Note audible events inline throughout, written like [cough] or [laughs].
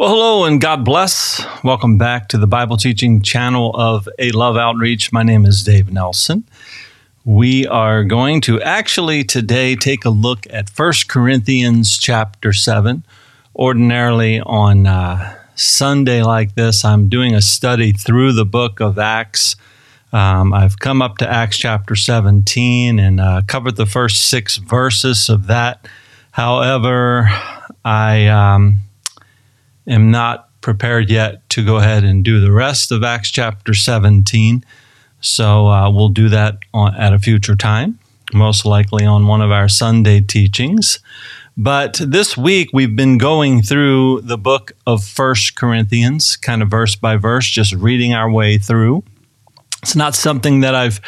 Well, hello and God bless. Welcome back to the Bible teaching channel of A Love Outreach. My name is Dave Nelson. We are going to actually today take a look at 1 Corinthians chapter 7. Ordinarily on uh, Sunday like this, I'm doing a study through the book of Acts. Um, I've come up to Acts chapter 17 and uh, covered the first six verses of that. However, I. Um, am not prepared yet to go ahead and do the rest of Acts chapter 17. So uh, we'll do that on, at a future time, most likely on one of our Sunday teachings. But this week we've been going through the book of First Corinthians, kind of verse by verse, just reading our way through. It's not something that I've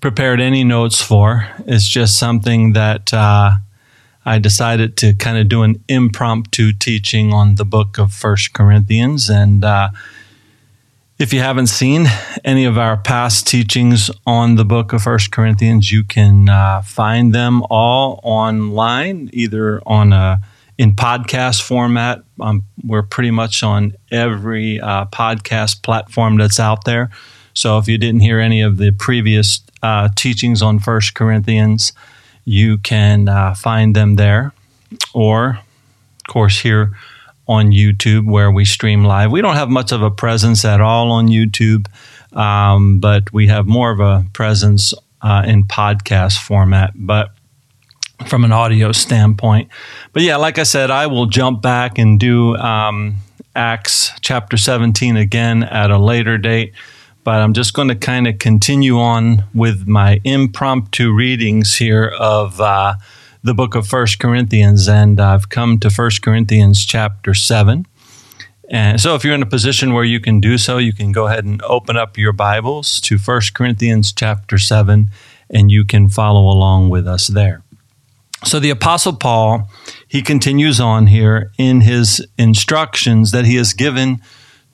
prepared any notes for. It's just something that uh, I decided to kind of do an impromptu teaching on the book of First Corinthians. And uh, if you haven't seen any of our past teachings on the book of First Corinthians, you can uh, find them all online, either on a in podcast format. Um, we're pretty much on every uh, podcast platform that's out there. So if you didn't hear any of the previous uh, teachings on First Corinthians, you can uh, find them there, or, of course, here on YouTube where we stream live. We don't have much of a presence at all on YouTube, um, but we have more of a presence uh, in podcast format. But from an audio standpoint. But yeah, like I said, I will jump back and do um, Acts chapter 17 again at a later date but I'm just going to kind of continue on with my impromptu readings here of uh, the book of First Corinthians, and I've come to First Corinthians chapter 7. And so, if you're in a position where you can do so, you can go ahead and open up your Bibles to First Corinthians chapter 7, and you can follow along with us there. So, the Apostle Paul, he continues on here in his instructions that he has given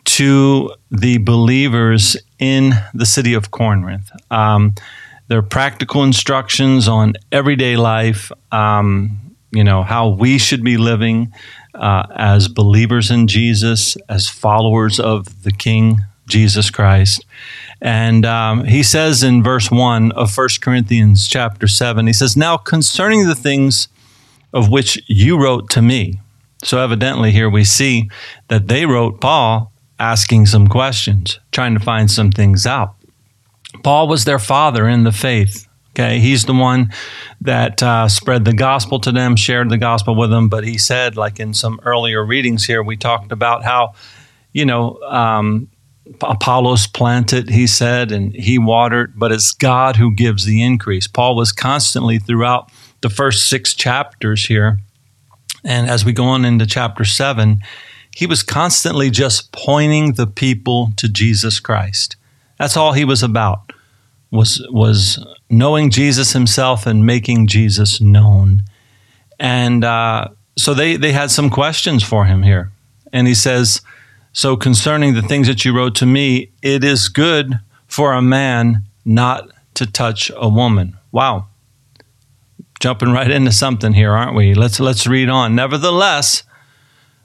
to the believers in the city of Corinth. Um, there are practical instructions on everyday life, um, you know, how we should be living uh, as believers in Jesus, as followers of the King, Jesus Christ. And um, he says in verse 1 of 1 Corinthians chapter 7, he says, Now concerning the things of which you wrote to me. So evidently, here we see that they wrote Paul asking some questions, trying to find some things out. Paul was their father in the faith. Okay, he's the one that uh, spread the gospel to them, shared the gospel with them. But he said, like in some earlier readings here, we talked about how, you know, um, Apollos planted, he said, and he watered, but it's God who gives the increase. Paul was constantly throughout the first six chapters here. And as we go on into chapter seven, he was constantly just pointing the people to Jesus Christ. That's all he was about. Was was knowing Jesus himself and making Jesus known. And uh, so they they had some questions for him here, and he says, "So concerning the things that you wrote to me, it is good for a man not to touch a woman." Wow, jumping right into something here, aren't we? Let's let's read on. Nevertheless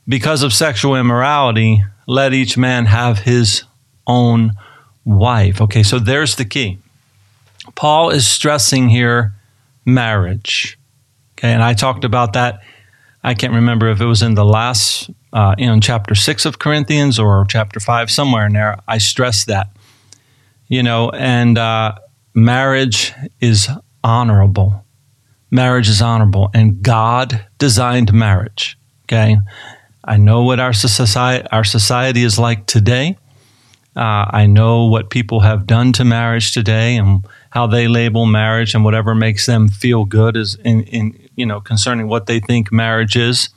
because of sexual immorality, let each man have his own wife. Okay, so there's the key. Paul is stressing here marriage. Okay, and I talked about that. I can't remember if it was in the last, uh, in chapter six of Corinthians or chapter five, somewhere in there. I stressed that. You know, and uh, marriage is honorable. Marriage is honorable, and God designed marriage. Okay, I know what our society our society is like today. Uh, I know what people have done to marriage today and how they label marriage and whatever makes them feel good is in, in you know concerning what they think marriage is.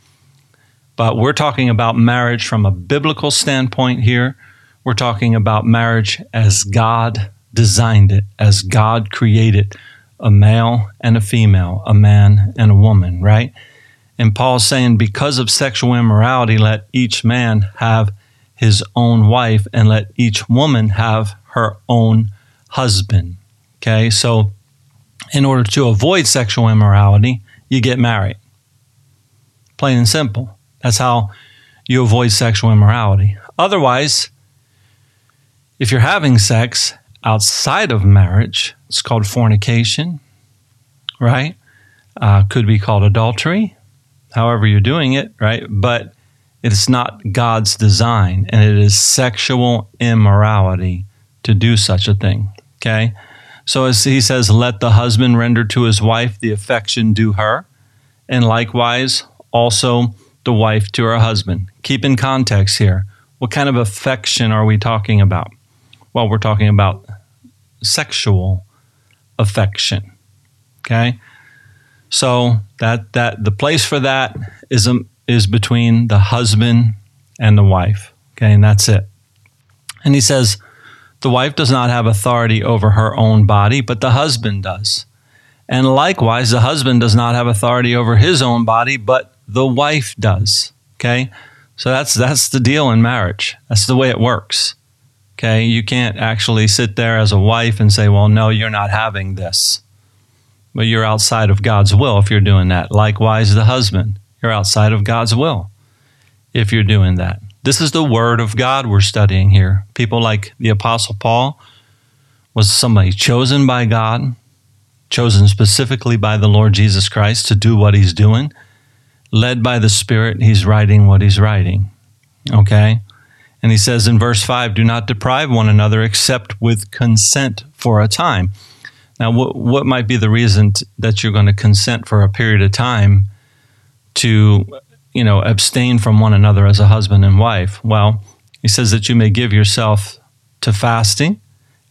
But we're talking about marriage from a biblical standpoint here. We're talking about marriage as God designed it, as God created a male and a female, a man and a woman, right? And Paul's saying, because of sexual immorality, let each man have his own wife and let each woman have her own husband. Okay, so in order to avoid sexual immorality, you get married. Plain and simple. That's how you avoid sexual immorality. Otherwise, if you're having sex outside of marriage, it's called fornication, right? Uh, could be called adultery, however you're doing it, right? But it's not God's design, and it is sexual immorality to do such a thing. Okay? So as he says, let the husband render to his wife the affection due her, and likewise also the wife to her husband. Keep in context here. What kind of affection are we talking about? Well, we're talking about sexual affection. Okay? So that that the place for that is um, is between the husband and the wife. Okay, and that's it. And he says, the wife does not have authority over her own body, but the husband does. And likewise, the husband does not have authority over his own body, but the wife does. Okay? So that's that's the deal in marriage. That's the way it works. Okay? You can't actually sit there as a wife and say, "Well, no, you're not having this." But you're outside of God's will if you're doing that. Likewise, the husband. You're outside of God's will if you're doing that. This is the word of God we're studying here. People like the Apostle Paul was somebody chosen by God, chosen specifically by the Lord Jesus Christ to do what he's doing. Led by the Spirit, he's writing what he's writing. Okay? And he says in verse 5 do not deprive one another except with consent for a time. Now, what, what might be the reason t- that you're going to consent for a period of time to, you know, abstain from one another as a husband and wife? Well, he says that you may give yourself to fasting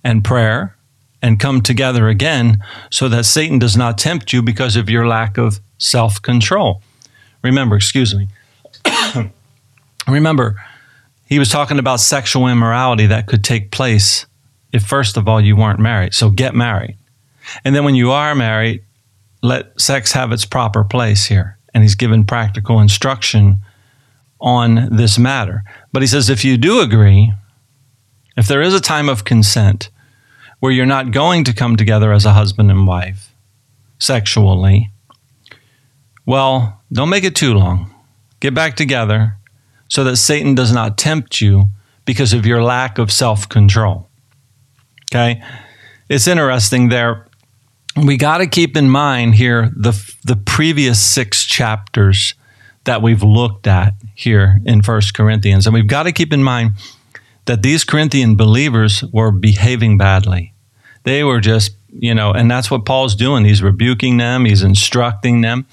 and prayer and come together again so that Satan does not tempt you because of your lack of self control. Remember, excuse me. [coughs] Remember, he was talking about sexual immorality that could take place if, first of all, you weren't married. So get married. And then when you are married, let sex have its proper place here and he's given practical instruction on this matter. But he says if you do agree, if there is a time of consent where you're not going to come together as a husband and wife sexually, well, don't make it too long. Get back together so that Satan does not tempt you because of your lack of self control. Okay? It's interesting there we got to keep in mind here the the previous six chapters that we've looked at here in First Corinthians, and we've got to keep in mind that these Corinthian believers were behaving badly. They were just, you know, and that's what Paul's doing. He's rebuking them, he's instructing them,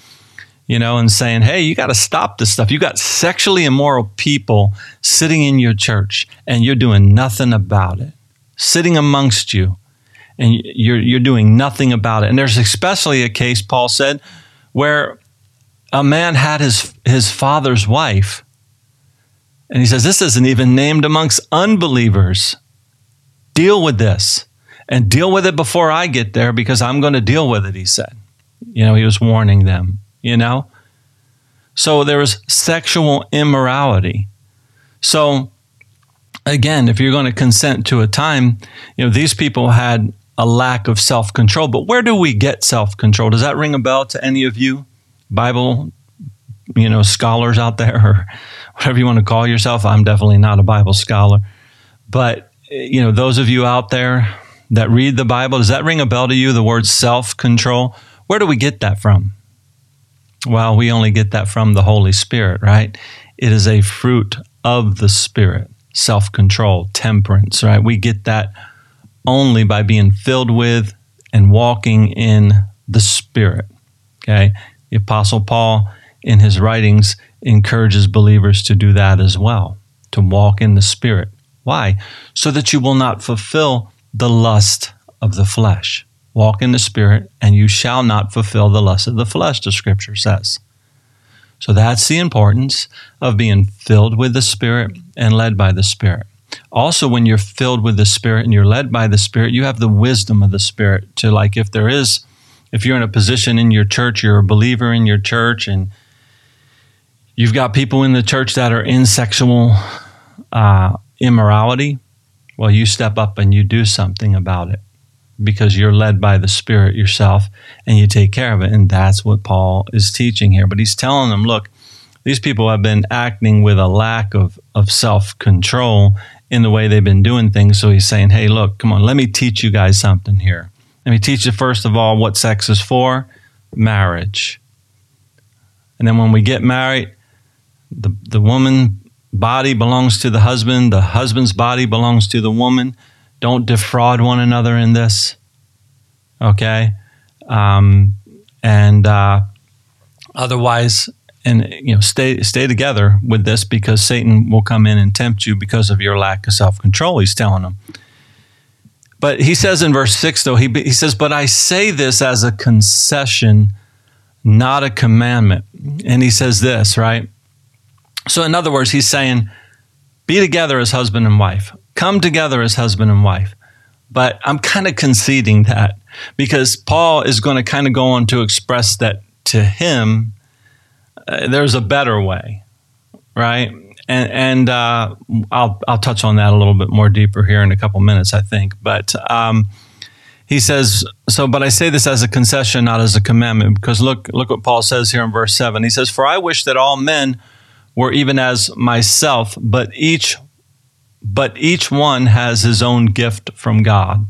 you know, and saying, hey, you got to stop this stuff. You got sexually immoral people sitting in your church, and you're doing nothing about it, sitting amongst you and you're, you're doing nothing about it. And there's especially a case, Paul said, where a man had his, his father's wife. And he says, This isn't even named amongst unbelievers. Deal with this and deal with it before I get there because I'm going to deal with it, he said. You know, he was warning them, you know? So there was sexual immorality. So again, if you're going to consent to a time, you know, these people had a lack of self control. But where do we get self control? Does that ring a bell to any of you Bible, you know, scholars out there, or whatever you want to call yourself? I'm definitely not a Bible scholar, but you know, those of you out there that read the Bible, does that ring a bell to you? The word self control. Where do we get that from? Well, we only get that from the Holy Spirit, right? It is a fruit of the Spirit, self control, temperance, right? We get that only by being filled with and walking in the Spirit. Okay? The Apostle Paul, in his writings, encourages believers to do that as well, to walk in the Spirit. Why? So that you will not fulfill the lust of the flesh. Walk in the Spirit, and you shall not fulfill the lust of the flesh, the scripture says. So that's the importance of being filled with the Spirit and led by the Spirit. Also, when you're filled with the Spirit and you're led by the Spirit, you have the wisdom of the Spirit to, like, if there is, if you're in a position in your church, you're a believer in your church, and you've got people in the church that are in sexual uh, immorality, well, you step up and you do something about it because you're led by the Spirit yourself and you take care of it. And that's what Paul is teaching here. But he's telling them, look, these people have been acting with a lack of, of self control in the way they've been doing things. So he's saying, hey, look, come on, let me teach you guys something here. Let me teach you, first of all, what sex is for marriage. And then when we get married, the, the woman body belongs to the husband, the husband's body belongs to the woman. Don't defraud one another in this. Okay? Um, and uh, otherwise, and you know, stay stay together with this because Satan will come in and tempt you because of your lack of self control. He's telling them. But he says in verse six, though he he says, "But I say this as a concession, not a commandment." And he says this right. So, in other words, he's saying, "Be together as husband and wife. Come together as husband and wife." But I'm kind of conceding that because Paul is going to kind of go on to express that to him, there's a better way, right? And, and uh, I'll, I'll touch on that a little bit more deeper here in a couple minutes, I think. But um, he says, so, but I say this as a concession, not as a commandment, because look, look what Paul says here in verse 7. He says, For I wish that all men were even as myself, but each but each one has his own gift from God.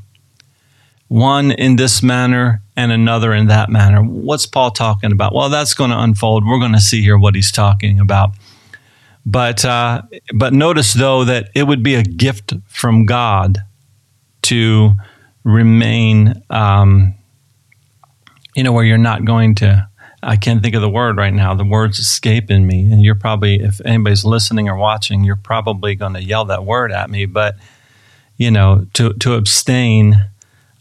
One in this manner and another in that manner. What's Paul talking about? Well, that's going to unfold. We're going to see here what he's talking about. But uh, but notice though that it would be a gift from God to remain, um, you know, where you're not going to I can't think of the word right now. The word's escaping me. And you're probably, if anybody's listening or watching, you're probably going to yell that word at me. But, you know, to, to abstain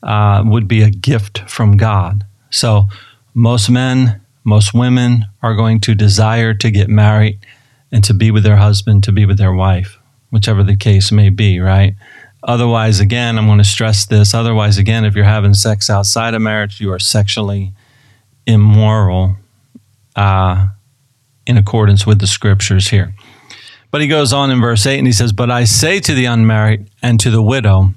uh, would be a gift from God. So most men, most women are going to desire to get married and to be with their husband, to be with their wife, whichever the case may be, right? Otherwise, again, I'm going to stress this. Otherwise, again, if you're having sex outside of marriage, you are sexually immoral uh, in accordance with the scriptures here. But he goes on in verse 8 and he says, But I say to the unmarried and to the widow,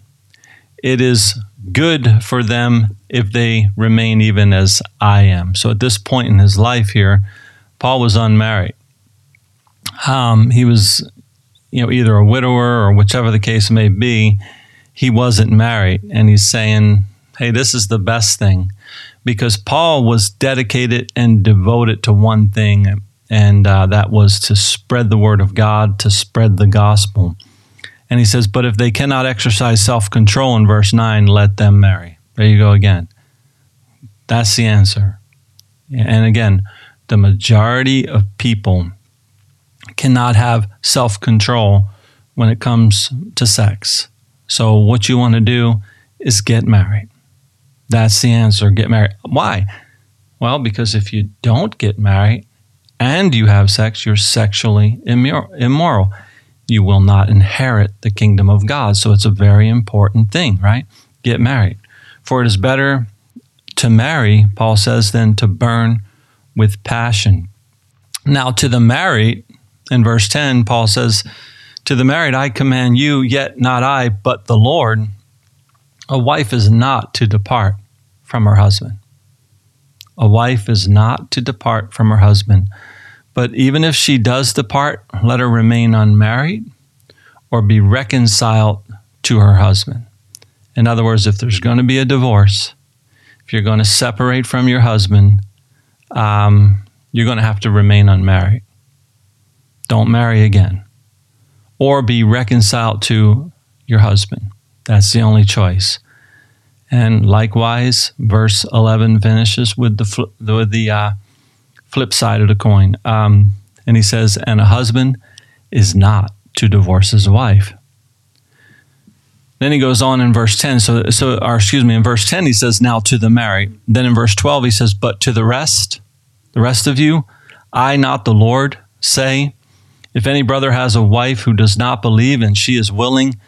it is good for them if they remain even as I am. So at this point in his life here, Paul was unmarried. Um, he was, you know, either a widower or whichever the case may be. He wasn't married, and he's saying, "Hey, this is the best thing because Paul was dedicated and devoted to one thing, and uh, that was to spread the word of God, to spread the gospel. And he says, But if they cannot exercise self control in verse 9, let them marry. There you go again. That's the answer. And again, the majority of people cannot have self control when it comes to sex. So, what you want to do is get married. That's the answer. Get married. Why? Well, because if you don't get married and you have sex, you're sexually immoral. You will not inherit the kingdom of God. So it's a very important thing, right? Get married. For it is better to marry, Paul says, than to burn with passion. Now, to the married, in verse 10, Paul says, To the married, I command you, yet not I, but the Lord a wife is not to depart from her husband. A wife is not to depart from her husband. But even if she does depart, let her remain unmarried or be reconciled to her husband. In other words, if there's going to be a divorce, if you're going to separate from your husband, um, you're going to have to remain unmarried. Don't marry again. Or be reconciled to your husband. That's the only choice. And likewise, verse 11 finishes with the, with the uh, flip side of the coin. Um, and he says, And a husband is not to divorce his wife. Then he goes on in verse 10. So, so or excuse me, in verse 10, he says, Now to the married. Then in verse 12, he says, But to the rest, the rest of you, I, not the Lord, say, If any brother has a wife who does not believe and she is willing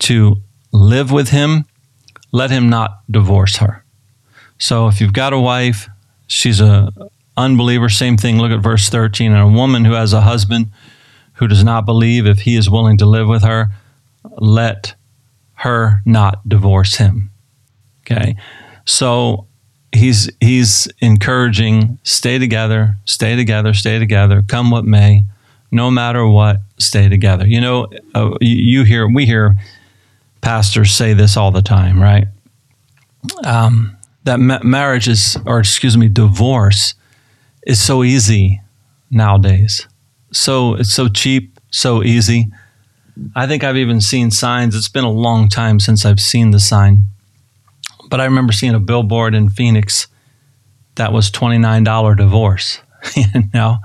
to live with him, let him not divorce her. So if you've got a wife, she's a unbeliever, same thing. Look at verse 13. And a woman who has a husband who does not believe, if he is willing to live with her, let her not divorce him. Okay. So he's he's encouraging stay together, stay together, stay together, come what may, no matter what, stay together. You know, uh, you hear we hear pastors say this all the time, right? Um, that ma- marriage is, or excuse me, divorce is so easy nowadays. So it's so cheap, so easy. I think I've even seen signs. It's been a long time since I've seen the sign, but I remember seeing a billboard in Phoenix that was twenty nine dollar divorce. [laughs] you know,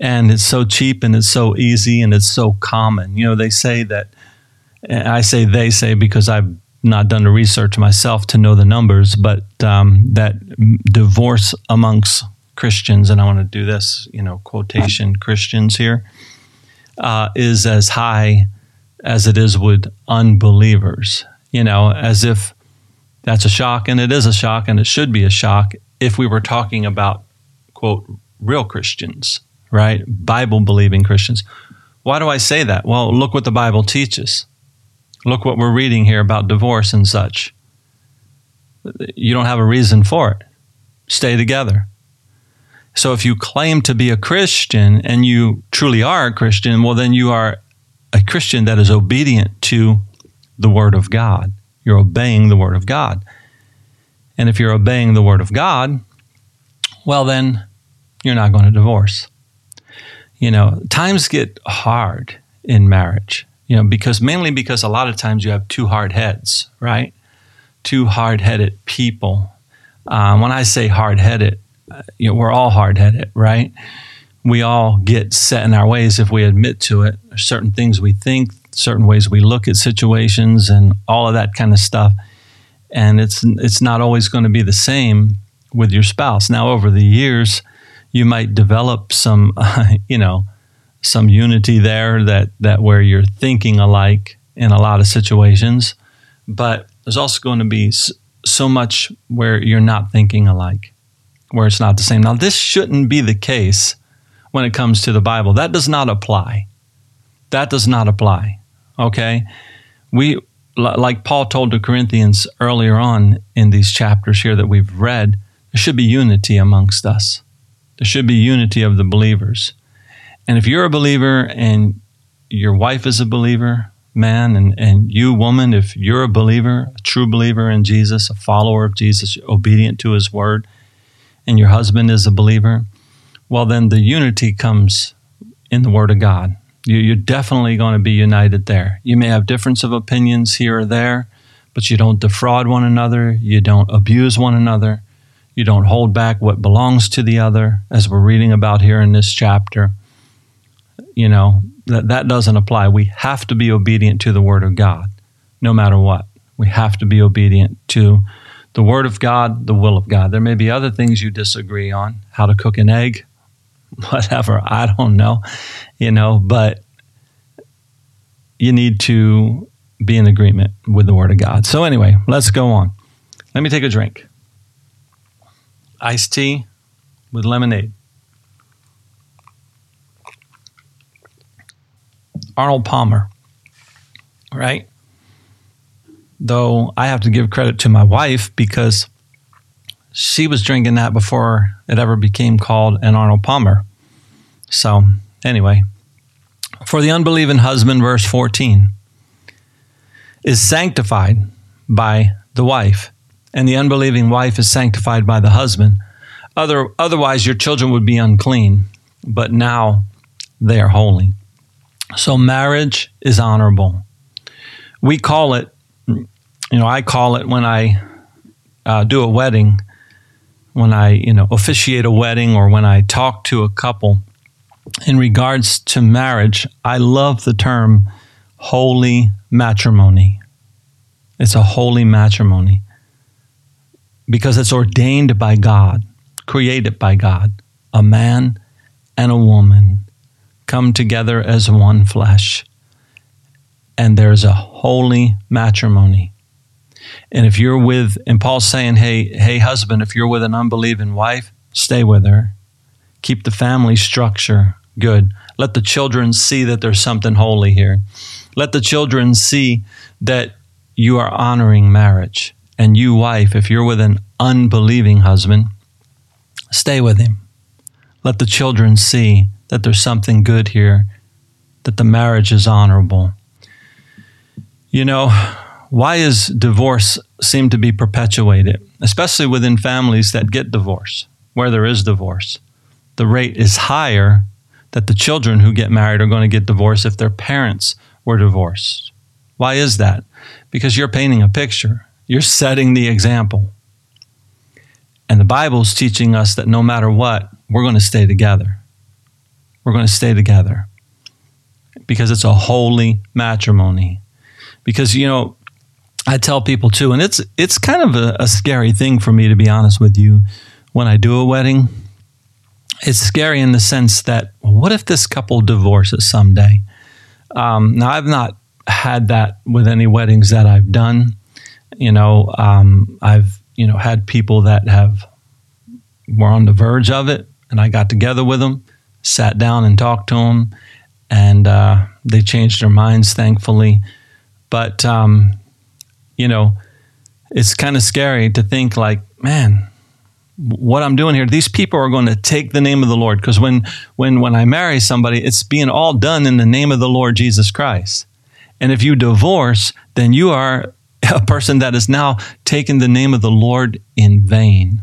and it's so cheap and it's so easy and it's so common. You know, they say that. I say they say because I've not done the research myself to know the numbers, but um, that divorce amongst Christians, and I want to do this, you know, quotation Christians here, uh, is as high as it is with unbelievers. You know, as if that's a shock, and it is a shock, and it should be a shock if we were talking about, quote, real Christians, right? Bible believing Christians. Why do I say that? Well, look what the Bible teaches. Look what we're reading here about divorce and such. You don't have a reason for it. Stay together. So if you claim to be a Christian and you truly are a Christian, well, then you are a Christian that is obedient to the Word of God. You're obeying the Word of God. And if you're obeying the Word of God, well, then you're not going to divorce. You know, times get hard in marriage you know, because mainly because a lot of times you have two hard heads, right? Two hard headed people. Um, when I say hard headed, uh, you know, we're all hard headed, right? We all get set in our ways if we admit to it. Certain things we think, certain ways we look at situations, and all of that kind of stuff. And it's it's not always going to be the same with your spouse. Now, over the years, you might develop some, uh, [laughs] you know, some unity there that that where you're thinking alike in a lot of situations, but there's also going to be so much where you're not thinking alike, where it's not the same. Now, this shouldn't be the case when it comes to the Bible. That does not apply. That does not apply. Okay, we like Paul told the Corinthians earlier on in these chapters here that we've read. There should be unity amongst us. There should be unity of the believers. And if you're a believer and your wife is a believer, man, and, and you, woman, if you're a believer, a true believer in Jesus, a follower of Jesus, obedient to his word, and your husband is a believer, well, then the unity comes in the word of God. You, are definitely going to be united there. You may have difference of opinions here or there, but you don't defraud one another. You don't abuse one another. You don't hold back what belongs to the other, as we're reading about here in this chapter you know, that, that doesn't apply. We have to be obedient to the Word of God, no matter what. We have to be obedient to the Word of God, the will of God. There may be other things you disagree on, how to cook an egg, [laughs] whatever, I don't know, you know, but you need to be in agreement with the Word of God. So, anyway, let's go on. Let me take a drink. Iced tea with lemonade. Arnold Palmer, right? Though I have to give credit to my wife because she was drinking that before it ever became called an Arnold Palmer. So, anyway, for the unbelieving husband, verse 14, is sanctified by the wife, and the unbelieving wife is sanctified by the husband. Other, otherwise, your children would be unclean, but now they are holy. So marriage is honorable. We call it, you know, I call it when I uh, do a wedding, when I, you know, officiate a wedding or when I talk to a couple in regards to marriage, I love the term holy matrimony. It's a holy matrimony because it's ordained by God, created by God, a man and a woman come together as one flesh. And there's a holy matrimony. And if you're with, and Paul's saying, hey, hey, husband, if you're with an unbelieving wife, stay with her. Keep the family structure good. Let the children see that there's something holy here. Let the children see that you are honoring marriage And you, wife, if you're with an unbelieving husband, stay with him. Let the children see that there's something good here, that the marriage is honorable. You know, why is divorce seem to be perpetuated, especially within families that get divorced, where there is divorce? The rate is higher that the children who get married are going to get divorced if their parents were divorced. Why is that? Because you're painting a picture. You're setting the example. And the Bible's teaching us that no matter what, we're going to stay together. We're going to stay together because it's a holy matrimony. Because, you know, I tell people too, and it's it's kind of a, a, scary thing for me to be honest with you. When I do a wedding, it's scary in the sense that what if this couple divorces someday? Um, now I've not had that with any weddings that I've done. You know, um, I've you know had people that have were on the verge of it, and I got together with them, sat down and talked to them, and uh, they changed their minds, thankfully. But um, you know, it's kind of scary to think like, man, what I'm doing here, these people are going to take the name of the Lord. Because when when when I marry somebody, it's being all done in the name of the Lord Jesus Christ. And if you divorce, then you are [laughs] a person that is now taking the name of the Lord in vain.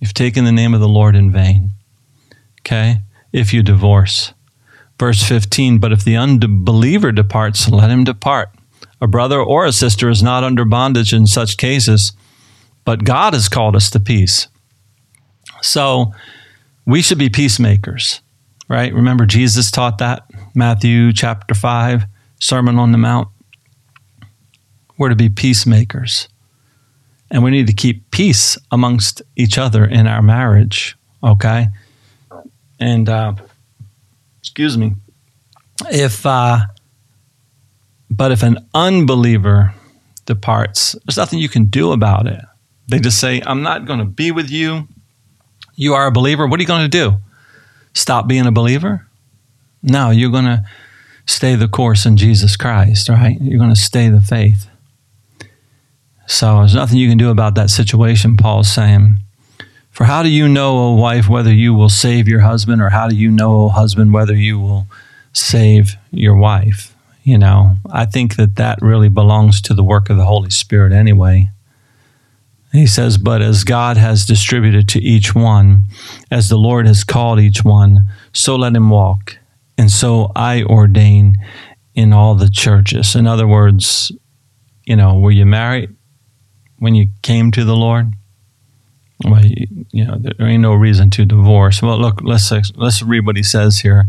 You've taken the name of the Lord in vain. Okay? If you divorce. Verse 15, but if the unbeliever departs, let him depart. A brother or a sister is not under bondage in such cases, but God has called us to peace. So we should be peacemakers, right? Remember, Jesus taught that, Matthew chapter 5, Sermon on the Mount. We're to be peacemakers. And we need to keep peace amongst each other in our marriage, okay? And, uh, excuse me, if, uh, but if an unbeliever departs, there's nothing you can do about it. They just say, I'm not going to be with you. You are a believer. What are you going to do? Stop being a believer? No, you're going to stay the course in Jesus Christ, right? You're going to stay the faith. So there's nothing you can do about that situation, Paul's saying. For how do you know, O wife, whether you will save your husband, or how do you know, O husband, whether you will save your wife? You know, I think that that really belongs to the work of the Holy Spirit anyway. He says, But as God has distributed to each one, as the Lord has called each one, so let him walk. And so I ordain in all the churches. In other words, you know, were you married when you came to the Lord? Well, you, know, there ain't no reason to divorce. Well, look, let's let's read what he says here.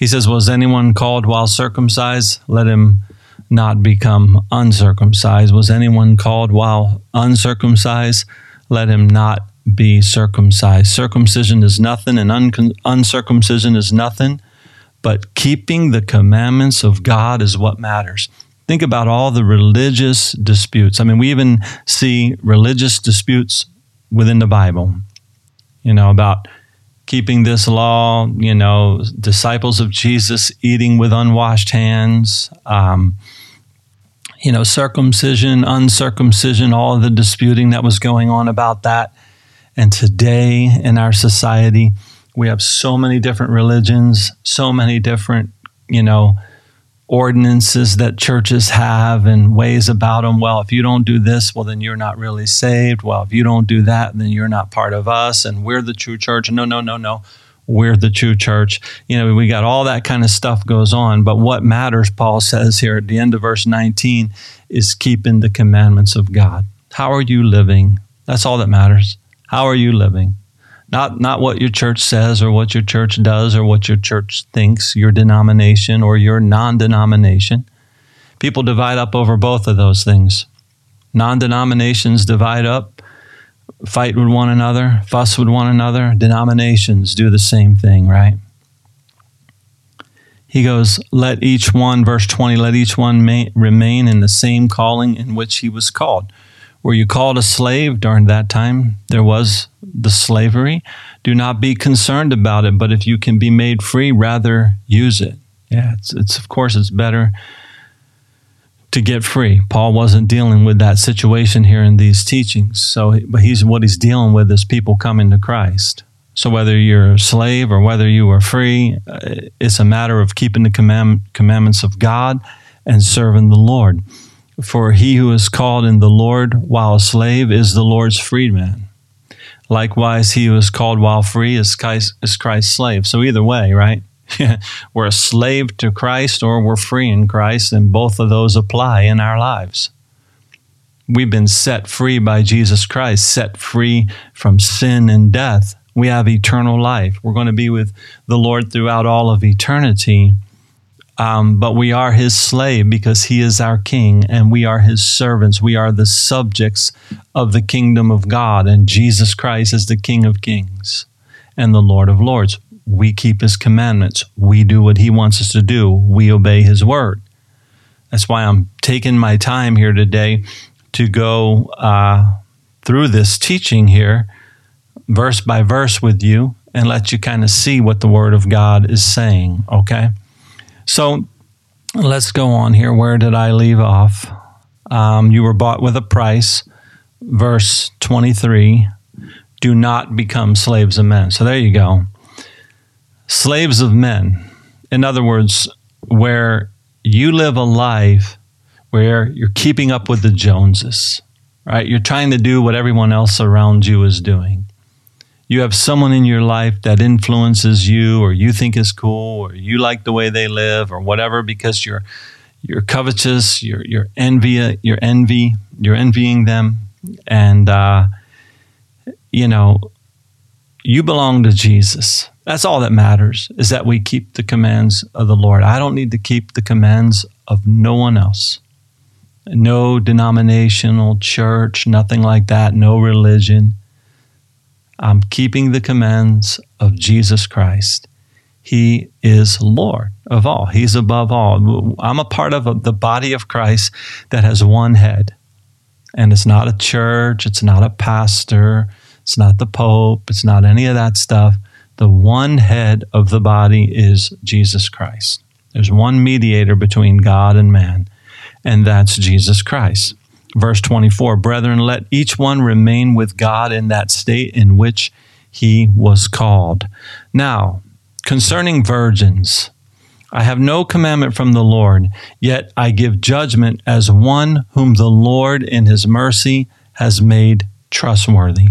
He says, Was anyone called while circumcised? Let him not become uncircumcised. Was anyone called while uncircumcised? Let him not be circumcised. Circumcision is nothing, and un- uncircumcision is nothing, but keeping the commandments of God is what matters. Think about all the religious disputes. I mean, we even see religious disputes within the Bible, you know, about keeping this law, you know, disciples of Jesus eating with unwashed hands, um, you know, circumcision, uncircumcision, all the disputing that was going on about that. And today in our society, we have so many different religions, so many different, you know, ordinances that churches have and ways about them. Well, if you don't do this, well, then you're not really saved. Well, if you don't do that, then you're not part of us and we're the true church. No, no, no, no. We're the true church. You know, we got all that kind of stuff goes on. But what matters, Paul says here at the end of verse 19, is keeping the commandments of God. How are you living? That's all that matters. How are you living? Not not what your church says or what your church does or what your church thinks, your denomination or your non-denomination. People divide up over both of those things. Non-denominations divide up, fight with one another, fuss with one another. Denominations do the same thing, right? He goes, Let each one, verse 20, let each one may, remain in the same calling in which he was called. Were you called a slave during that time? There was the slavery. Do not be concerned about it, but if you can be made free, rather use it. Yeah, it's, it's of course it's better to get free. Paul wasn't dealing with that situation here in these teachings. So, but he's what he's dealing with is people coming to Christ. So whether you're a slave or whether you are free, uh, it's a matter of keeping the command, commandments of God and serving the Lord. For he who is called in the Lord while a slave is the Lord's freedman. Likewise, he who is called while free is, Christ, is Christ's slave. So either way, right? [laughs] we're a slave to Christ or we're free in Christ, and both of those apply in our lives. We've been set free by Jesus Christ, set free from sin and death. We have eternal life. We're going to be with the Lord throughout all of eternity. Um, but we are his slave because he is our king and we are his servants. We are the subjects of the kingdom of God, and Jesus Christ is the King of kings and the Lord of lords. We keep his commandments. We do what he wants us to do. We obey his word. That's why I'm taking my time here today to go uh, through this teaching here, verse by verse with you, and let you kind of see what the word of God is saying, okay? So let's go on here. Where did I leave off? Um, you were bought with a price. Verse 23 do not become slaves of men. So there you go. Slaves of men. In other words, where you live a life where you're keeping up with the Joneses, right? You're trying to do what everyone else around you is doing you have someone in your life that influences you or you think is cool or you like the way they live or whatever because you're you're covetous, you're you're envy, you're envy, you're envying them, and uh, you know you belong to Jesus. That's all that matters is that we keep the commands of the Lord. I don't need to keep the commands of no one else. No denominational church, nothing like that, no religion. I'm keeping the commands of Jesus Christ. He is Lord of all. He's above all. I'm a part of the body of Christ that has one head. And it's not a church, it's not a pastor, it's not the Pope, it's not any of that stuff. The one head of the body is Jesus Christ. There's one mediator between God and man, and that's Jesus Christ. Verse 24 Brethren, let each one remain with God in that state in which he was called. Now, concerning virgins, I have no commandment from the Lord, yet I give judgment as one whom the Lord in his mercy has made trustworthy.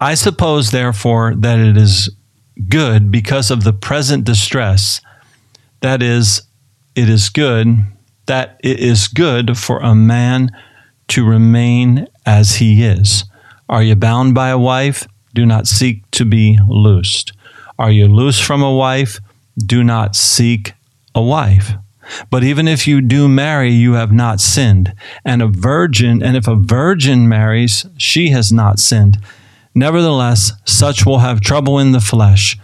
I suppose, therefore, that it is good because of the present distress, that is, it is good, that it is good for a man to remain as he is. Are you bound by a wife? Do not seek to be loosed. Are you loose from a wife? Do not seek a wife. But even if you do marry, you have not sinned. And a virgin, and if a virgin marries, she has not sinned. Nevertheless, such will have trouble in the flesh,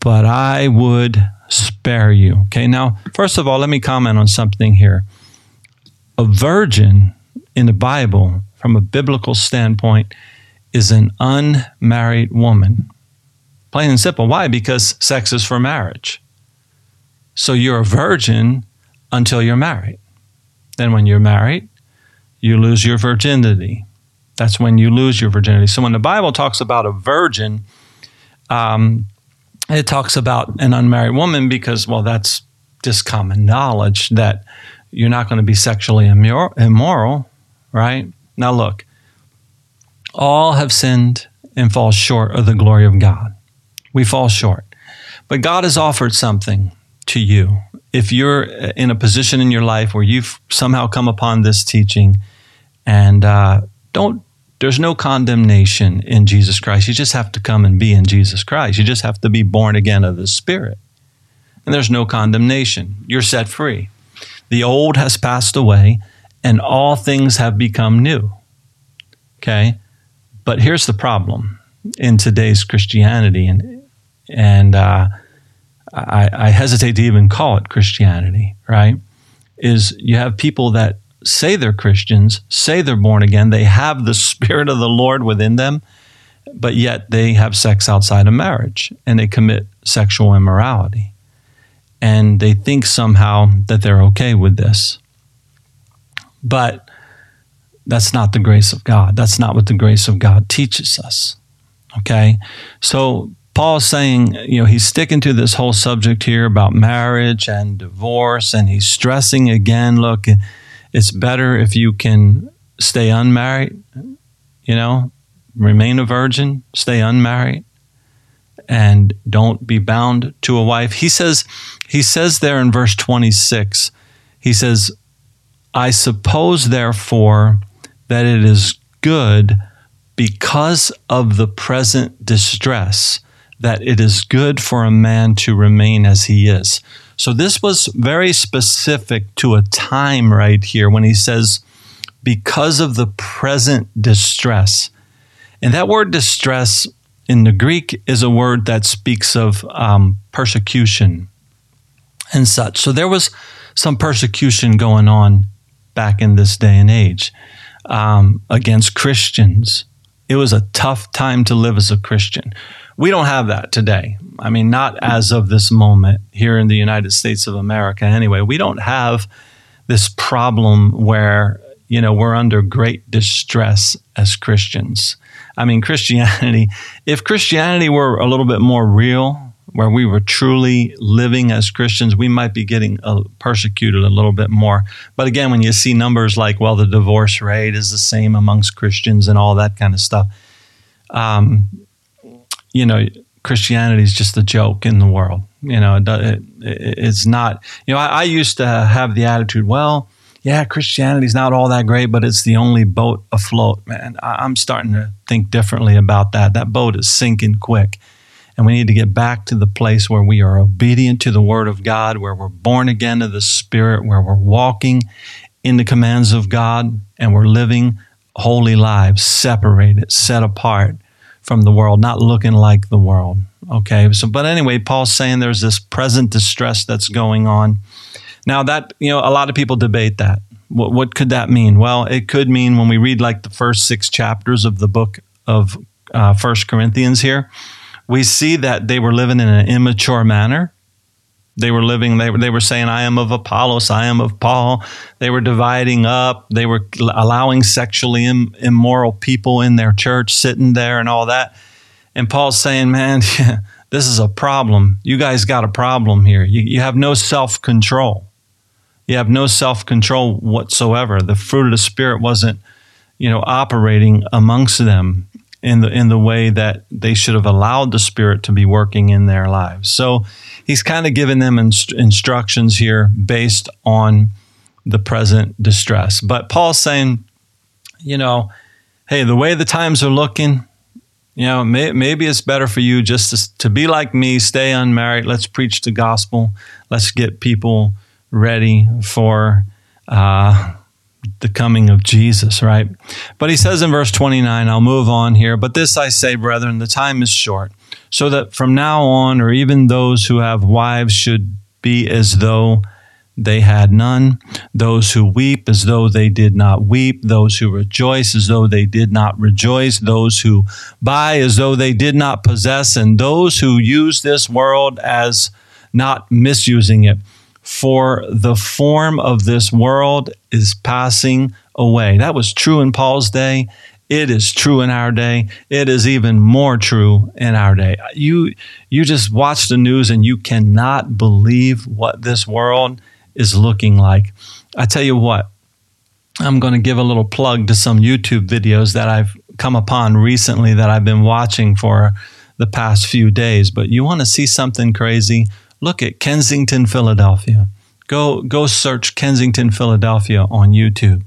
but I would spare you. Okay, now, first of all, let me comment on something here. A virgin in the Bible, from a biblical standpoint, is an unmarried woman. Plain and simple. Why? Because sex is for marriage. So you're a virgin until you're married. Then, when you're married, you lose your virginity. That's when you lose your virginity. So, when the Bible talks about a virgin, um, it talks about an unmarried woman because, well, that's just common knowledge that you're not going to be sexually immoral right? Now look, all have sinned and fall short of the glory of God. We fall short. But God has offered something to you. If you're in a position in your life where you've somehow come upon this teaching and uh, don't, there's no condemnation in Jesus Christ. You just have to come and be in Jesus Christ. You just have to be born again of the Spirit. And there's no condemnation. You're set free. The old has passed away and all things have become new. Okay? But here's the problem in today's Christianity, and, and uh, I, I hesitate to even call it Christianity, right? Is you have people that say they're Christians, say they're born again, they have the [laughs] Spirit of the Lord within them, but yet they have sex outside of marriage and they commit sexual immorality. And they think somehow that they're okay with this. But that's not the grace of God. That's not what the grace of God teaches us. Okay? So Paul's saying, you know, he's sticking to this whole subject here about marriage and divorce, and he's stressing again look, it's better if you can stay unmarried, you know, remain a virgin, stay unmarried, and don't be bound to a wife. He says, he says there in verse 26, he says, I suppose, therefore, that it is good because of the present distress, that it is good for a man to remain as he is. So this was very specific to a time right here when he says, because of the present distress. And that word distress in the Greek is a word that speaks of um, persecution and such. So there was some persecution going on back in this day and age um, against Christians. It was a tough time to live as a Christian. We don't have that today. I mean, not as of this moment here in the United States of America, anyway. We don't have this problem where, you know, we're under great distress as Christians. I mean, Christianity, if Christianity were a little bit more real, where we were truly living as Christians, we might be getting uh, persecuted a little bit more. But again, when you see numbers like, well, the divorce rate is the same amongst Christians and all that kind of stuff, um, you know, Christianity is just a joke in the world. You know, it, it, it's not, you know, I, I used to have the attitude, well, yeah, Christianity's not all that great, but it's the only boat afloat, man. I, I'm starting to think differently about that. That boat is sinking quick and we need to get back to the place where we are obedient to the Word of God, where we're born again of the Spirit, where we're walking in the commands of God, and we're living holy lives, separated, set apart from the world, not looking like the world. Okay. So, but anyway, Paul's saying there's this present distress that's going on. Now, that, you know, a lot of people debate that. What, what could that mean? Well, it could mean when we read like the first six chapters of the book of uh, First Corinthians here, we see that they were living in an immature manner. They were living, they were, they were saying, I am of Apollos, I am of Paul. They were dividing up. They were allowing sexually Im- immoral people in their church sitting there and all that. And Paul's saying, man, [laughs] this is a problem. You guys got a problem here. You, you have no self control. You have no self control whatsoever. The fruit of the Spirit wasn't, you know, operating amongst them in the in the way that they should have allowed the Spirit to be working in their lives. So he's kind of giving them inst- instructions here based on the present distress. But Paul's saying, you know, hey, the way the times are looking, you know, may, maybe it's better for you just to, to be like me, stay unmarried. Let's preach the gospel. Let's get people ready for uh, the coming of Jesus, right? But he says in verse 29, I'll move on here, but this I say, brethren, the time is short, so that from now on, or even those who have wives should be as though they had none, those who weep as though they did not weep, those who rejoice as though they did not rejoice, those who buy as though they did not possess, and those who use this world as not misusing it for the form of this world is passing away. That was true in Paul's day. It is true in our day. It is even more true in our day. You, you just watch the news and you cannot believe what this world is looking like. I tell you what, I'm going to give a little plug to some YouTube videos that I've come upon recently that I've been watching for the past few days. But you want to see something crazy? Look at Kensington, Philadelphia. Go go search Kensington, Philadelphia on YouTube.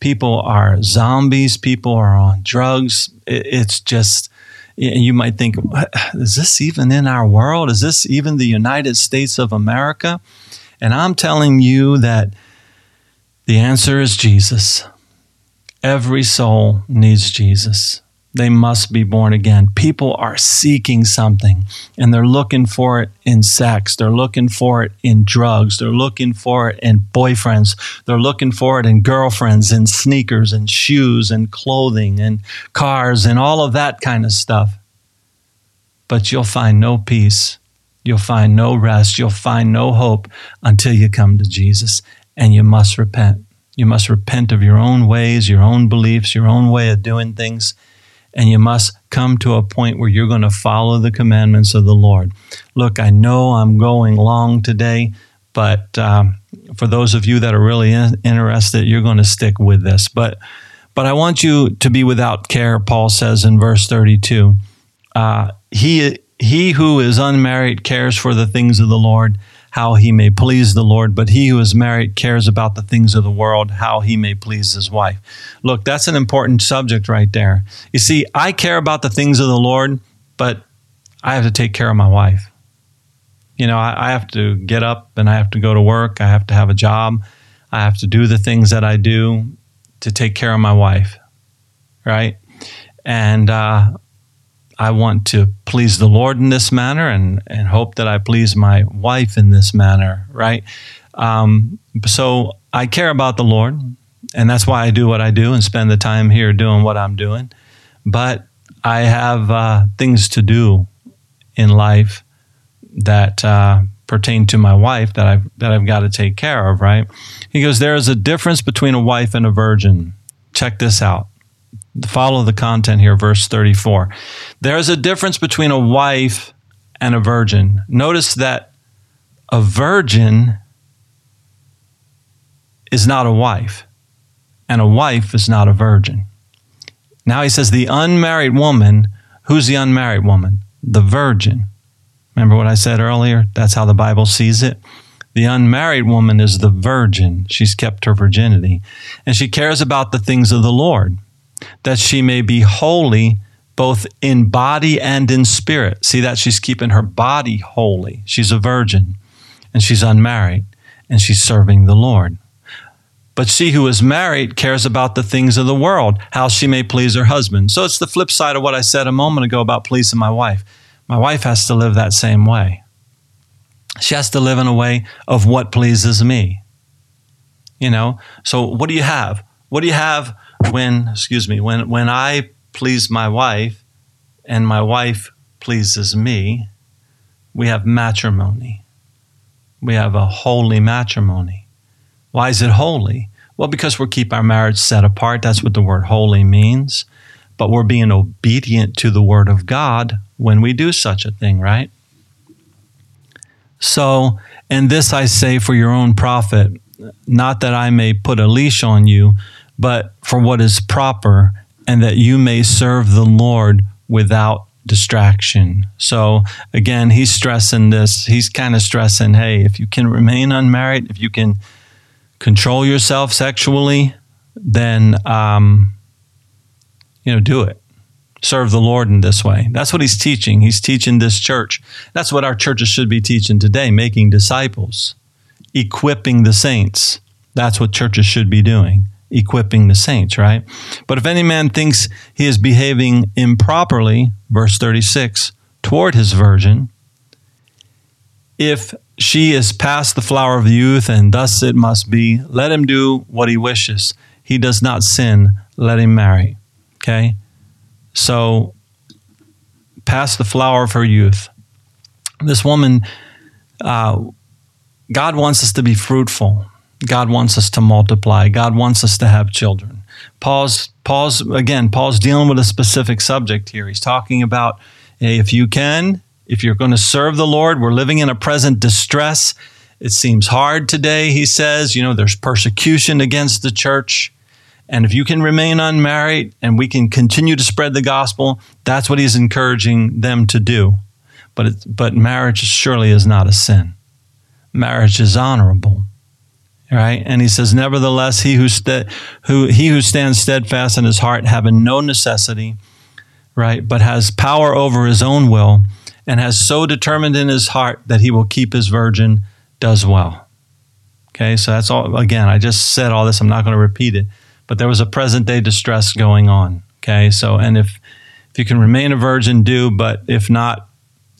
People are zombies. People are on drugs. It's just you might think, is this even in our world? Is this even the United States of America? And I'm telling you that the answer is Jesus. Every soul needs Jesus they must be born again. People are seeking something and they're looking for it in sex. They're looking for it in drugs. They're looking for it in boyfriends. They're looking for it in girlfriends and sneakers and shoes and clothing and cars and all of that kind of stuff. But you'll find no peace. You'll find no rest. You'll find no hope until you come to Jesus and you must repent. You must repent of your own ways, your own beliefs, your own way of doing things, and you must come to a point where you're going to follow the commandments of the Lord. Look, I know I'm going long today, but um, for those of you that are really in- interested, you're going to stick with this. But but I want you to be without care, Paul says in verse 32. Uh, he he who is unmarried cares for the things of the Lord, how he may please the Lord, but he who is married cares about the things of the world, how he may please his wife. Look, that's an important subject right there. You see, I care about the things of the Lord, but I have to take care of my wife. You know, I, I have to get up and I have to go to work. I have to have a job. I have to do the things that I do to take care of my wife, right? And uh, I want to please the Lord in this manner and, and hope that I please my wife in this manner, right? Um, so I care about the Lord, and that's why I do what I do and spend the time here doing what I'm doing. But I have uh, things to do in life that uh, pertain to my wife that I've that I've got to take care of, right? He goes, There is a difference between a wife and a virgin. Check this out follow the content here, verse 34. There is a difference between a wife and a virgin. Notice that a virgin is not a wife, and a wife is not a virgin. Now he says the unmarried woman, who's the unmarried woman? The virgin. Remember what I said earlier? That's how the Bible sees it. The unmarried woman is the virgin. She's kept her virginity. And she cares about the things of the Lord that she may be holy both in body and in spirit. See that she's keeping her body holy. She's a virgin and she's unmarried and she's serving the Lord. But she who is married cares about the things of the world, how she may please her husband. So it's the flip side of what I said a moment ago about pleasing my wife. My wife has to live that same way. She has to live in a way of what pleases me. You know, so what do you have? What do you have when, excuse me, when, when I please my wife and my wife pleases me, we have matrimony. We have a holy matrimony. Why is it holy? Well, because we keep our marriage set apart. That's what the word holy means. But we're being obedient to the word of God when we do such a thing, right? So, and this I say for your own profit, not that I may put a leash on you, but for what is proper, and that you may serve the Lord without distraction. So again, he's stressing this. He's kind of stressing, hey, if you can remain unmarried, if you can control yourself sexually, then um, you know, do it. Serve the Lord in this way. That's what he's teaching. He's teaching this church. That's what our churches should be teaching today, making disciples, equipping the saints. That's what churches should be doing equipping the saints, right? But if any man thinks he is behaving improperly, verse 36, toward his virgin, if she is past the flower of youth, and thus it must be, let him do what he wishes. He does not sin, let him marry. Okay? So, past the flower of her youth. This woman, uh, God wants us to be fruitful. God wants us to multiply. God wants us to have children. Paul's Paul's again, Paul's dealing with a specific subject here. He's talking about hey, if you can, if you're going to serve the Lord, we're living in a present distress. It seems hard today, he says. You know, there's persecution against the church. And if you can remain unmarried and we can continue to spread the gospel, that's what he's encouraging them to do. But, it, but marriage surely is not a sin. Marriage is honorable right? And he says, "Nevertheless, he who who he who stands steadfast in his heart, having no necessity, right, but has power over his own will, and has so determined in his heart that he will keep his virgin, does well." Okay, so that's all. Again, I just said all this. I'm not going to repeat it, but there was a present day distress going on. Okay, so and if if you can remain a virgin, do. But if not,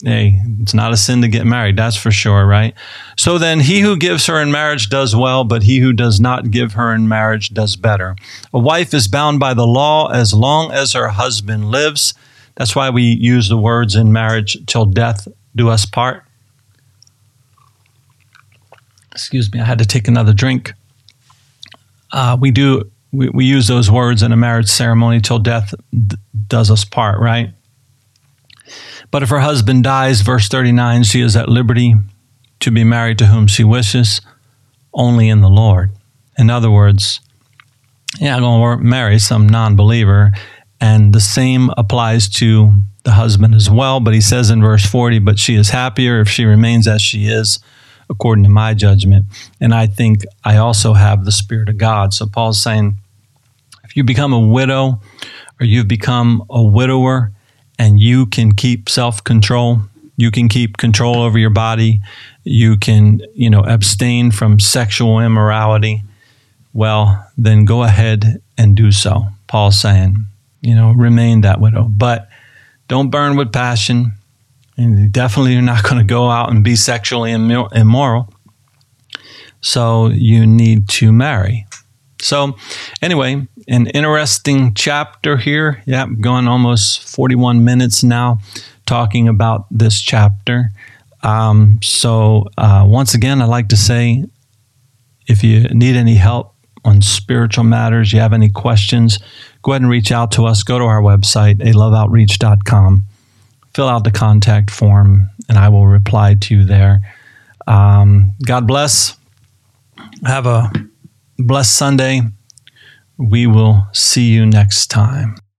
hey, it's not a sin to get married, that's for sure, right? So then, he who gives her in marriage does well, but he who does not give her in marriage does better. A wife is bound by the law as long as her husband lives. That's why we use the words in marriage, till death do us part. Excuse me, I had to take another drink. uh, we do we, we use those words in a marriage ceremony till death d- does us part, right? But if her husband dies, verse 39, she is at liberty to be married to whom she wishes, only in the Lord. In other words, yeah, I'm going to marry some non believer. And the same applies to the husband as well. But he says in verse 40, but she is happier if she remains as she is, according to my judgment. And I think I also have the Spirit of God. So Paul's saying, if you become a widow or you've become a widower and you can keep self control, you can keep control over your body, you can, you know, abstain from sexual immorality, well, then go ahead and do so. Paul's saying, you know, remain that widow. But don't burn with passion. And definitely you're not going to go out and be sexually immoral. So you need to marry. So, anyway, an interesting chapter here. Yeah, going almost 41 minutes now talking about this chapter. Um, so, uh, once again, I'd like to say if you need any help on spiritual matters, you have any questions, go ahead and reach out to us. Go to our website, aloveoutreach.com, fill out the contact form, and I will reply to you there. Um, God bless. Have a blessed Sunday. We will see you next time.